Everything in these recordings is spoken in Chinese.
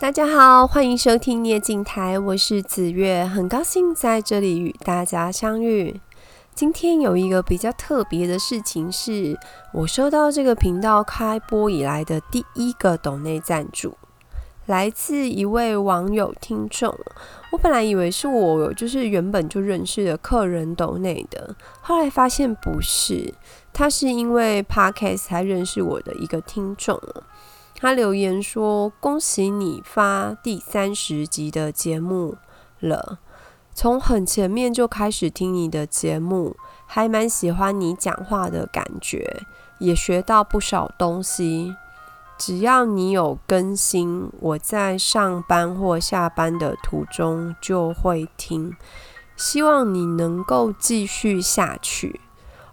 大家好，欢迎收听聂镜台，我是紫月，很高兴在这里与大家相遇。今天有一个比较特别的事情是，我收到这个频道开播以来的第一个抖内赞助，来自一位网友听众。我本来以为是我就是原本就认识的客人抖内的，后来发现不是，他是因为 Podcast 才认识我的一个听众。他留言说：“恭喜你发第三十集的节目了，从很前面就开始听你的节目，还蛮喜欢你讲话的感觉，也学到不少东西。只要你有更新，我在上班或下班的途中就会听。希望你能够继续下去。”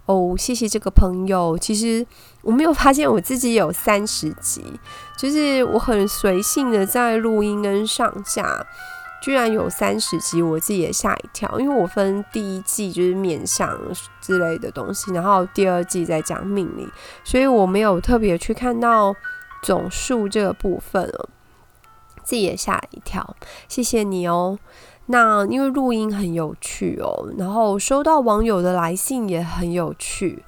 哦，谢谢这个朋友。其实我没有发现我自己有三十集，就是我很随性的在录音跟上架，居然有三十集，我自己也吓一跳。因为我分第一季就是面相之类的东西，然后第二季在讲命理，所以我没有特别去看到总数这个部分哦，自己也吓了一跳。谢谢你哦。那因为录音很有趣哦，然后收到网友的来信也很有趣。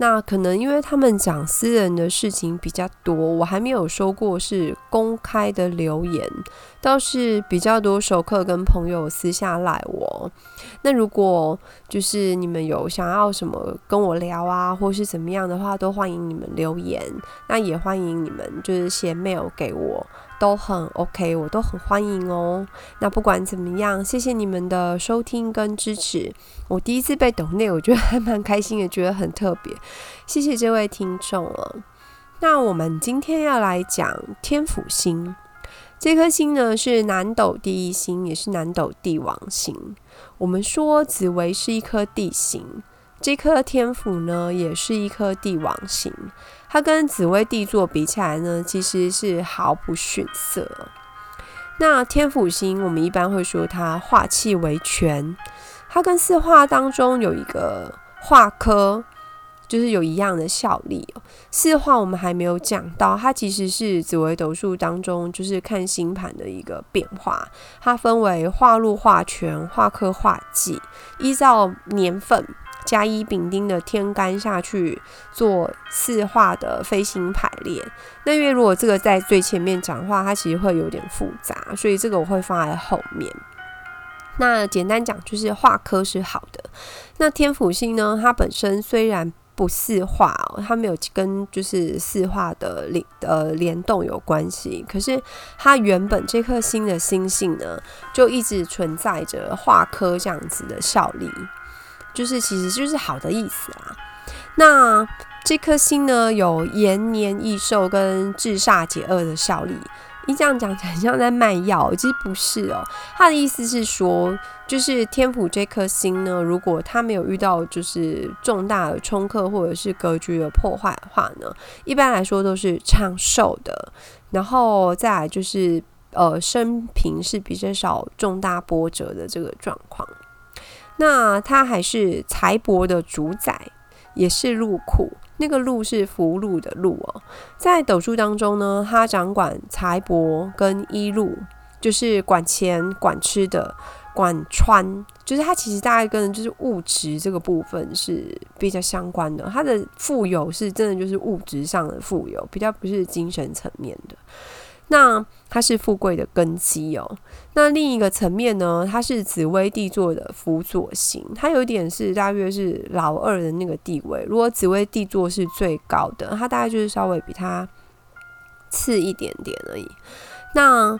那可能因为他们讲私人的事情比较多，我还没有收过是公开的留言，倒是比较多熟客跟朋友私下赖我。那如果就是你们有想要什么跟我聊啊，或是怎么样的话，都欢迎你们留言。那也欢迎你们就是写 mail 给我。都很 OK，我都很欢迎哦。那不管怎么样，谢谢你们的收听跟支持。我第一次被抖内，我觉得还蛮开心的，觉得很特别。谢谢这位听众哦。那我们今天要来讲天府星，这颗星呢是南斗第一星，也是南斗帝王星。我们说紫微是一颗地星。这颗天府呢，也是一颗帝王星，它跟紫微帝座比起来呢，其实是毫不逊色。那天府星，我们一般会说它化气为权，它跟四化当中有一个化科，就是有一样的效力。四化我们还没有讲到，它其实是紫微斗数当中就是看星盘的一个变化，它分为化禄、化权、化科、化忌，依照年份。甲乙丙丁的天干下去做四化的飞行排列，那因为如果这个在最前面讲的话，它其实会有点复杂，所以这个我会放在后面。那简单讲就是化科是好的。那天府星呢，它本身虽然不四化哦，它没有跟就是四化的联呃联动有关系，可是它原本这颗星的星性呢，就一直存在着化科这样子的效力。就是，其实就是好的意思啦。那这颗星呢，有延年益寿跟治煞解厄的效力。你这样讲起来很像在卖药，其实不是哦。他的意思是说，就是天府这颗星呢，如果他没有遇到就是重大的冲克或者是格局的破坏的话呢，一般来说都是长寿的。然后再来就是呃，生平是比较少重大波折的这个状况。那他还是财帛的主宰，也是禄库。那个禄是福禄的禄哦。在斗数当中呢，他掌管财帛跟衣禄，就是管钱、管吃的、管穿，就是他其实大概跟就是物质这个部分是比较相关的。他的富有是真的就是物质上的富有，比较不是精神层面的。那它是富贵的根基哦。那另一个层面呢，它是紫薇帝座的辅佐星，它有一点是大约是老二的那个地位。如果紫薇帝座是最高的，它大概就是稍微比它次一点点而已。那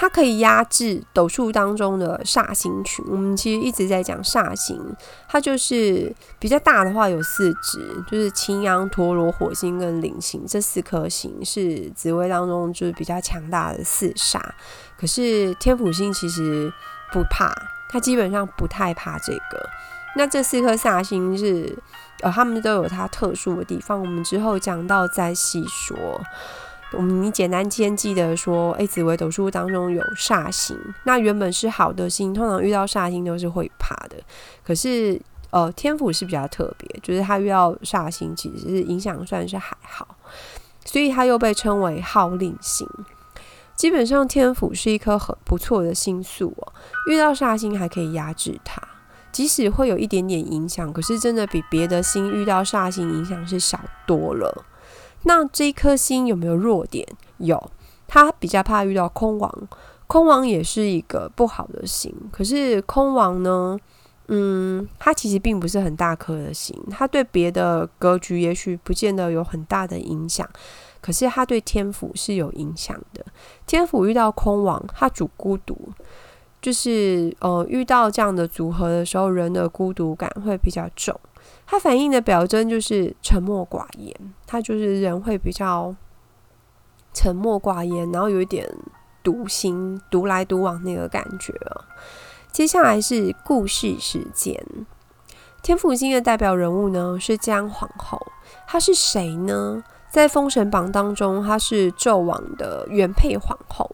它可以压制斗数当中的煞星群。我们其实一直在讲煞星，它就是比较大的话有四只，就是擎羊、陀罗、火星跟铃星这四颗星是紫微当中就是比较强大的四煞。可是天府星其实不怕，它基本上不太怕这个。那这四颗煞星是呃，他们都有它特殊的地方，我们之后讲到再细说。我们你简单先记得说，诶，紫微斗数当中有煞星，那原本是好的星，通常遇到煞星都是会怕的。可是，呃，天府是比较特别，就是他遇到煞星，其实是影响算是还好，所以他又被称为号令星。基本上天府是一颗很不错的星宿哦，遇到煞星还可以压制它，即使会有一点点影响，可是真的比别的星遇到煞星影响是小多了。那这一颗星有没有弱点？有，它比较怕遇到空王，空王也是一个不好的星。可是空王呢，嗯，它其实并不是很大颗的星，它对别的格局也许不见得有很大的影响。可是他对天府是有影响的。天府遇到空王，他主孤独，就是呃遇到这样的组合的时候，人的孤独感会比较重。他反映的表征就是沉默寡言，他就是人会比较沉默寡言，然后有一点独心，独来独往那个感觉。接下来是故事时间，天府星的代表人物呢是姜皇后，她是谁呢？在封神榜当中，她是纣王的原配皇后。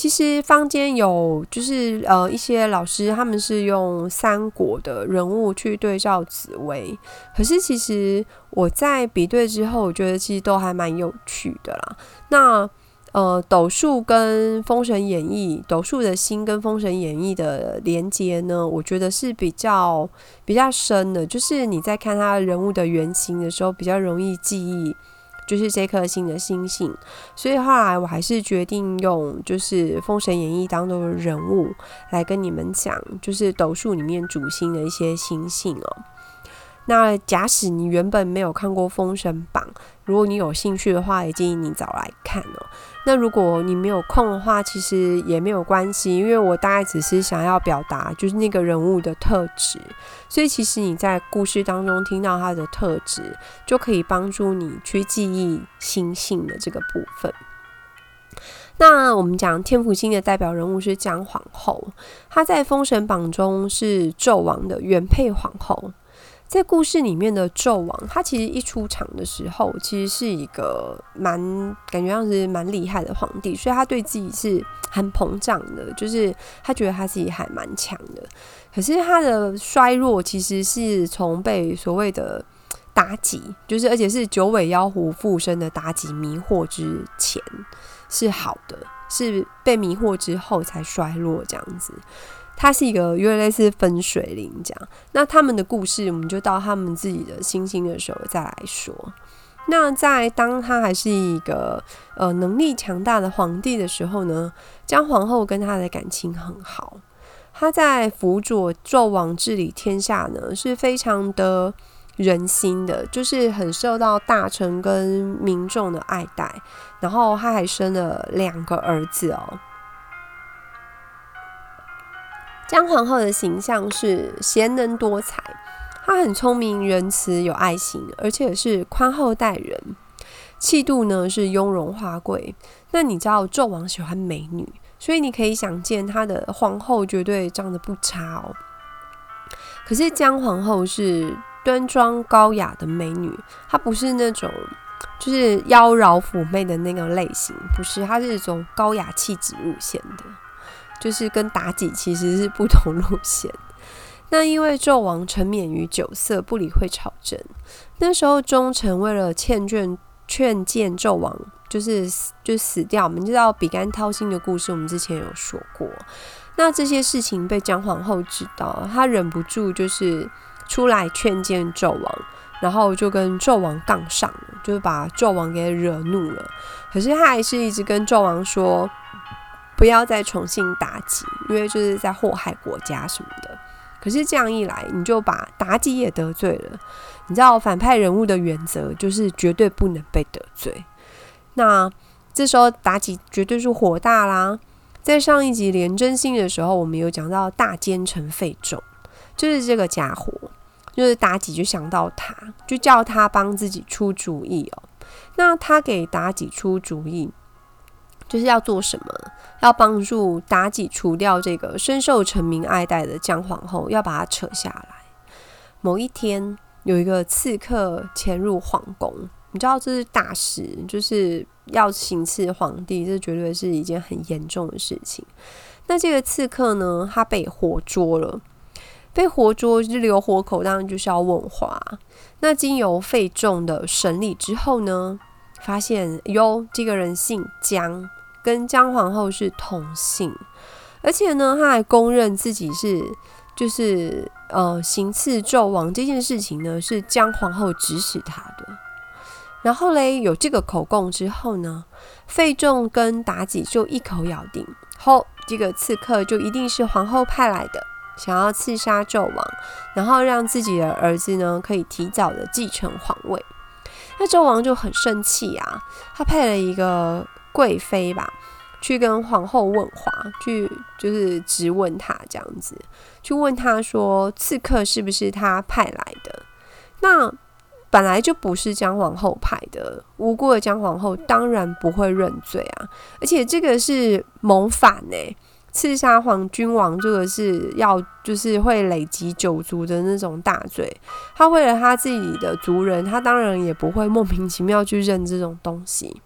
其实坊间有就是呃一些老师，他们是用三国的人物去对照紫薇。可是其实我在比对之后，我觉得其实都还蛮有趣的啦。那呃斗数跟封神演义，斗数的心跟封神演义的连接呢，我觉得是比较比较深的。就是你在看他人物的原型的时候，比较容易记忆。就是这颗星的星星，所以后来我还是决定用就是《封神演义》当中的人物来跟你们讲，就是斗数里面主星的一些星星哦。那假使你原本没有看过《封神榜》，如果你有兴趣的话，也建议你早来看哦。那如果你没有空的话，其实也没有关系，因为我大概只是想要表达就是那个人物的特质，所以其实你在故事当中听到他的特质，就可以帮助你去记忆星性的这个部分。那我们讲天府星的代表人物是姜皇后，她在《封神榜》中是纣王的原配皇后。在故事里面的纣王，他其实一出场的时候，其实是一个蛮感觉像是蛮厉害的皇帝，所以他对自己是很膨胀的，就是他觉得他自己还蛮强的。可是他的衰弱，其实是从被所谓的妲己，就是而且是九尾妖狐附身的妲己迷惑之前是好的，是被迷惑之后才衰落这样子。它是一个有点类似分水岭这样，那他们的故事，我们就到他们自己的星星的时候再来说。那在当他还是一个呃能力强大的皇帝的时候呢，姜皇后跟他的感情很好，他在辅佐纣王治理天下呢，是非常的人心的，就是很受到大臣跟民众的爱戴，然后他还生了两个儿子哦。姜皇后的形象是贤能多才，她很聪明、仁慈、有爱心，而且是宽厚待人，气度呢是雍容华贵。那你知道纣王喜欢美女，所以你可以想见他的皇后绝对长得不差哦。可是姜皇后是端庄高雅的美女，她不是那种就是妖娆妩媚的那个类型，不是，她是一种高雅气质路线的。就是跟妲己其实是不同路线。那因为纣王沉湎于酒色，不理会朝政。那时候忠臣为了劝劝劝谏纣王，就是就死掉。我们知道比干掏心的故事，我们之前有说过。那这些事情被姜皇后知道，她忍不住就是出来劝谏纣王，然后就跟纣王杠上了，就是把纣王给惹怒了。可是她还是一直跟纣王说。不要再宠幸妲己，因为就是在祸害国家什么的。可是这样一来，你就把妲己也得罪了。你知道反派人物的原则就是绝对不能被得罪。那这时候妲己绝对是火大啦。在上一集廉贞星的时候，我们有讲到大奸臣费仲，就是这个家伙，就是妲己就想到他，就叫他帮自己出主意哦。那他给妲己出主意。就是要做什么？要帮助妲己除掉这个深受臣民爱戴的姜皇后，要把她扯下来。某一天，有一个刺客潜入皇宫，你知道这是大事，就是要行刺皇帝，这绝对是一件很严重的事情。那这个刺客呢，他被活捉了，被活捉就留活口，当然就是要问话。那经由费仲的审理之后呢，发现哟，这个人姓姜。跟姜皇后是同姓，而且呢，他还公认自己是就是呃行刺纣王这件事情呢，是姜皇后指使他的。然后嘞，有这个口供之后呢，费仲跟妲己就一口咬定，后这个刺客就一定是皇后派来的，想要刺杀纣王，然后让自己的儿子呢可以提早的继承皇位。那纣王就很生气啊，他派了一个贵妃吧，去跟皇后问话，去就是质问他这样子，去问他说刺客是不是他派来的？那。本来就不是姜皇后派的，无辜的姜皇后当然不会认罪啊！而且这个是谋反呢、刺杀皇君王，这个是要就是会累及九族的那种大罪。他为了他自己的族人，他当然也不会莫名其妙去认这种东西。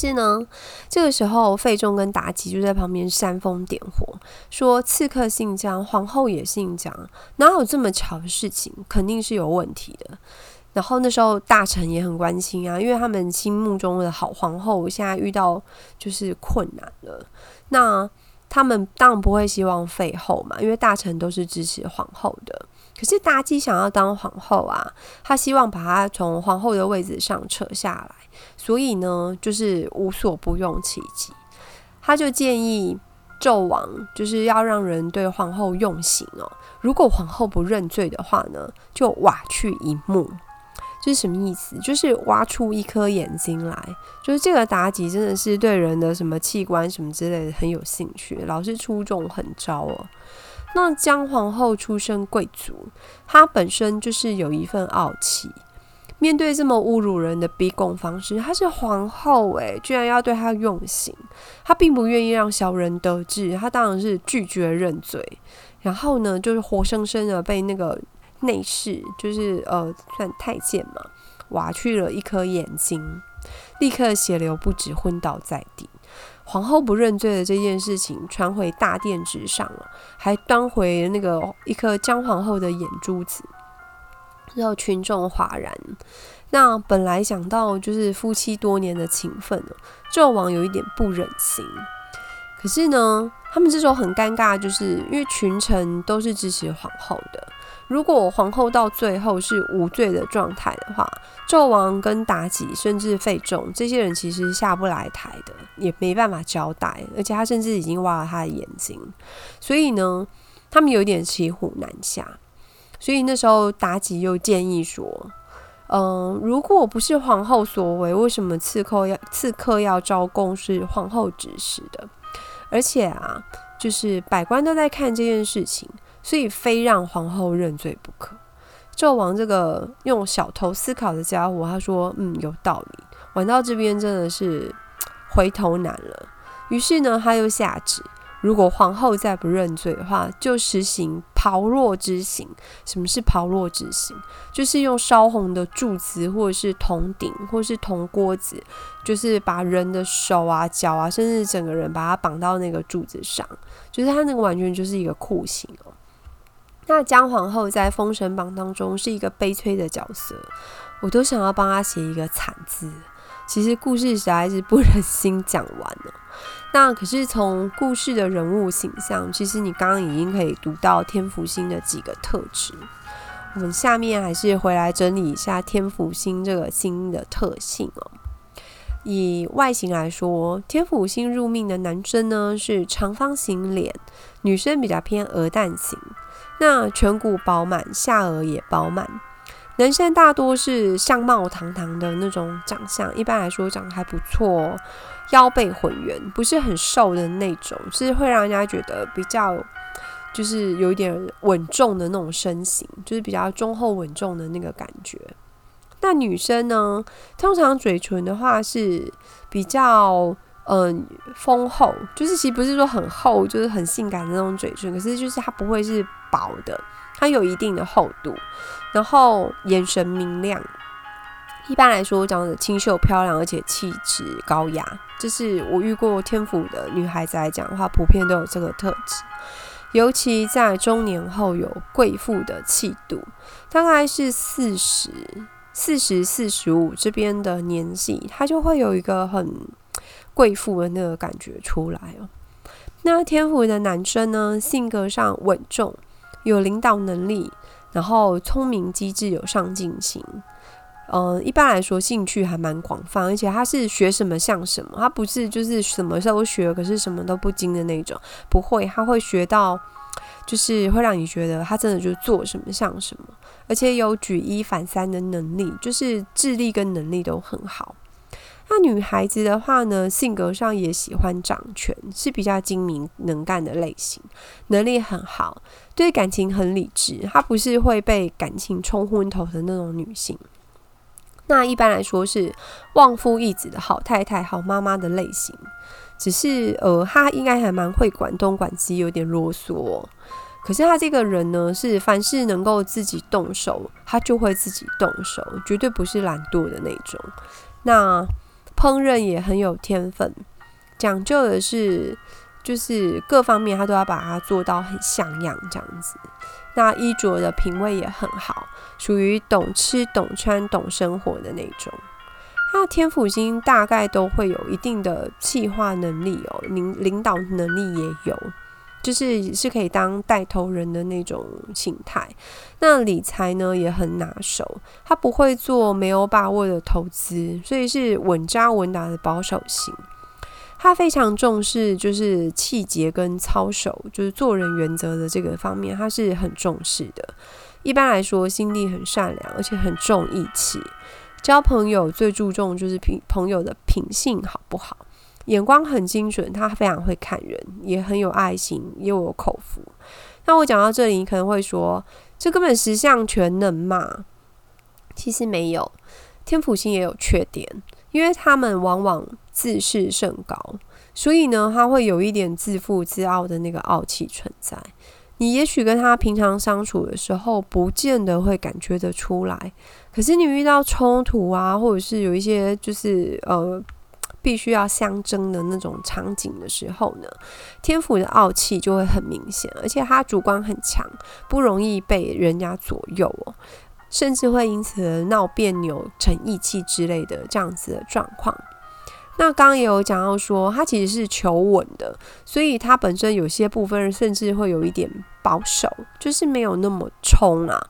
是呢，这个时候费仲跟妲己就在旁边煽风点火，说刺客姓姜，皇后也姓姜，哪有这么巧的事情？肯定是有问题的。然后那时候大臣也很关心啊，因为他们心目中的好皇后现在遇到就是困难了，那他们当然不会希望废后嘛，因为大臣都是支持皇后的。可是妲己想要当皇后啊，她希望把她从皇后的位置上扯下来，所以呢，就是无所不用其极。她就建议纣王就是要让人对皇后用刑哦，如果皇后不认罪的话呢，就挖去一目。这是什么意思？就是挖出一颗眼睛来。就是这个妲己真的是对人的什么器官什么之类的很有兴趣，老是出这种狠招哦。那姜皇后出身贵族，她本身就是有一份傲气。面对这么侮辱人的逼供方式，她是皇后诶，居然要对她用刑，她并不愿意让小人得志，她当然是拒绝认罪。然后呢，就是活生生的被那个内侍，就是呃算太监嘛，挖去了一颗眼睛，立刻血流不止，昏倒在地。皇后不认罪的这件事情传回大殿之上了，还端回那个一颗姜皇后的眼珠子，让群众哗然。那本来想到就是夫妻多年的情分呢，纣王有一点不忍心。可是呢，他们这时候很尴尬，就是因为群臣都是支持皇后的。如果皇后到最后是无罪的状态的话，纣王跟妲己甚至费仲这些人其实下不来台的，也没办法交代。而且他甚至已经挖了他的眼睛，所以呢，他们有点骑虎难下。所以那时候妲己又建议说：“嗯，如果不是皇后所为，为什么刺客要刺客要招供是皇后指使的？而且啊，就是百官都在看这件事情。”所以非让皇后认罪不可。纣王这个用小头思考的家伙，他说：“嗯，有道理。”玩到这边真的是回头难了。于是呢，他又下旨：如果皇后再不认罪的话，就实行炮烙之刑。什么是炮烙之刑？就是用烧红的柱子，或者是铜鼎，或是铜锅子，就是把人的手啊、脚啊，甚至整个人把他绑到那个柱子上，就是他那个完全就是一个酷刑哦。那姜皇后在《封神榜》当中是一个悲催的角色，我都想要帮她写一个惨字。其实故事实在是不忍心讲完了。那可是从故事的人物形象，其实你刚刚已经可以读到天府星的几个特质。我们下面还是回来整理一下天府星这个星的特性哦。以外形来说，天府星入命的男生呢是长方形脸，女生比较偏鹅蛋型。那颧骨饱满，下顎也饱满。男生大多是相貌堂堂的那种长相，一般来说长得还不错，腰背浑圆，不是很瘦的那种，是会让人家觉得比较就是有一点稳重的那种身形，就是比较忠厚稳重的那个感觉。那女生呢，通常嘴唇的话是比较。嗯，丰厚就是其实不是说很厚，就是很性感的那种嘴唇，可是就是它不会是薄的，它有一定的厚度，然后眼神明亮，一般来说长得清秀漂亮，而且气质高雅，这是我遇过天府的女孩子来讲的话，普遍都有这个特质，尤其在中年后有贵妇的气度，大概是四十四十四十五这边的年纪，她就会有一个很。贵妇的那个感觉出来哦。那天府的男生呢，性格上稳重，有领导能力，然后聪明机智，有上进心。嗯，一般来说兴趣还蛮广泛，而且他是学什么像什么，他不是就是什么都学，可是什么都不精的那种，不会，他会学到，就是会让你觉得他真的就做什么像什么，而且有举一反三的能力，就是智力跟能力都很好。那女孩子的话呢，性格上也喜欢掌权，是比较精明能干的类型，能力很好，对感情很理智，她不是会被感情冲昏头的那种女性。那一般来说是旺夫益子的好太太、好妈妈的类型，只是呃，她应该还蛮会管东管西，有点啰嗦。可是她这个人呢，是凡事能够自己动手，她就会自己动手，绝对不是懒惰的那种。那烹饪也很有天分，讲究的是就是各方面他都要把它做到很像样这样子。那衣着的品味也很好，属于懂吃、懂穿、懂生活的那种。他的天府星大概都会有一定的计划能力哦，领领导能力也有，就是是可以当带头人的那种形态。那理财呢也很拿手，他不会做没有把握的投资，所以是稳扎稳打的保守型。他非常重视就是气节跟操守，就是做人原则的这个方面，他是很重视的。一般来说，心地很善良，而且很重义气。交朋友最注重就是品朋友的品性好不好，眼光很精准，他非常会看人，也很有爱心，也有口福。那我讲到这里，你可能会说，这根本十项全能嘛？其实没有，天府星也有缺点。因为他们往往自视甚高，所以呢，他会有一点自负自傲的那个傲气存在。你也许跟他平常相处的时候，不见得会感觉得出来。可是你遇到冲突啊，或者是有一些就是呃必须要相争的那种场景的时候呢，天府的傲气就会很明显，而且他主观很强，不容易被人家左右哦。甚至会因此闹别扭、成义气之类的这样子的状况。那刚刚也有讲到说，他其实是求稳的，所以他本身有些部分甚至会有一点保守，就是没有那么冲啊。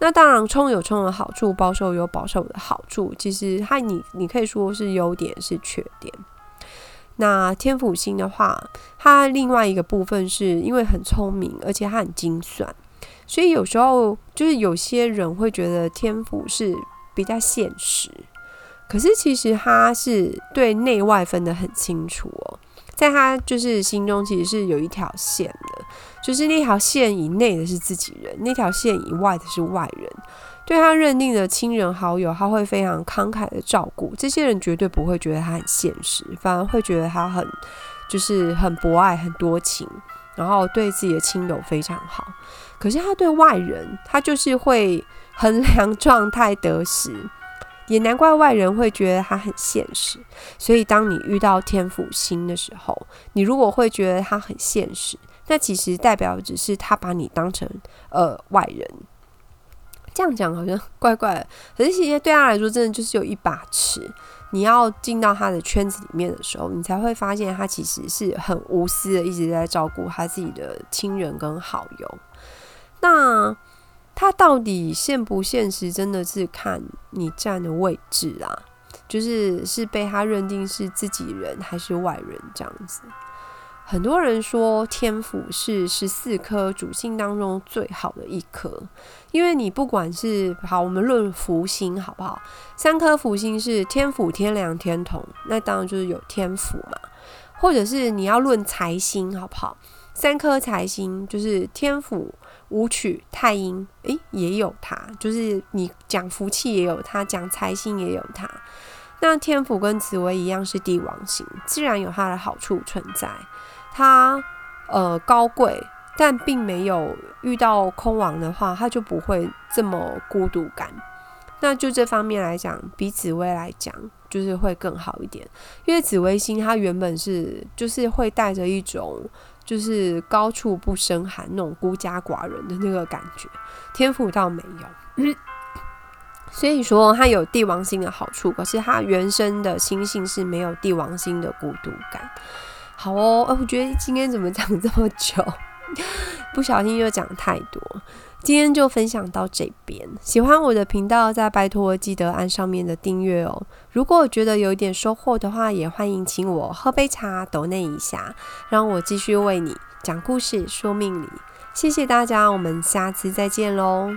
那当然，冲有冲的好处，保守有保守的好处。其实他你你可以说是优点是缺点。那天府星的话，他另外一个部分是因为很聪明，而且他很精算。所以有时候就是有些人会觉得天府是比较现实，可是其实他是对内外分得很清楚哦，在他就是心中其实是有一条线的，就是那条线以内的是自己人，那条线以外的是外人。对他认定的亲人好友，他会非常慷慨的照顾，这些人绝对不会觉得他很现实，反而会觉得他很就是很博爱、很多情。然后对自己的亲友非常好，可是他对外人，他就是会衡量状态得失，也难怪外人会觉得他很现实。所以当你遇到天府星的时候，你如果会觉得他很现实，那其实代表只是他把你当成呃外人。这样讲好像怪怪的，可是其实对他来说，真的就是有一把尺。你要进到他的圈子里面的时候，你才会发现他其实是很无私的，一直在照顾他自己的亲人跟好友。那他到底现不现实，真的是看你站的位置啊，就是是被他认定是自己人还是外人这样子。很多人说天府是十四颗主星当中最好的一颗，因为你不管是好，我们论福星好不好？三颗福星是天府、天梁、天同，那当然就是有天府嘛。或者是你要论财星好不好？三颗财星就是天府、舞曲、太阴，诶，也有它，就是你讲福气也有它，讲财星也有它。那天府跟紫薇一样是帝王星，自然有它的好处存在。它呃高贵，但并没有遇到空亡的话，它就不会这么孤独感。那就这方面来讲，比紫薇来讲，就是会更好一点。因为紫微星它原本是就是会带着一种就是高处不胜寒那种孤家寡人的那个感觉，天赋倒没有。所以说他有帝王星的好处，可是他原生的星性是没有帝王星的孤独感。好哦，哎，我觉得今天怎么讲这么久，不小心又讲太多。今天就分享到这边，喜欢我的频道，再拜托记得按上面的订阅哦。如果觉得有点收获的话，也欢迎请我喝杯茶，抖内一下，让我继续为你讲故事、说命理。谢谢大家，我们下次再见喽。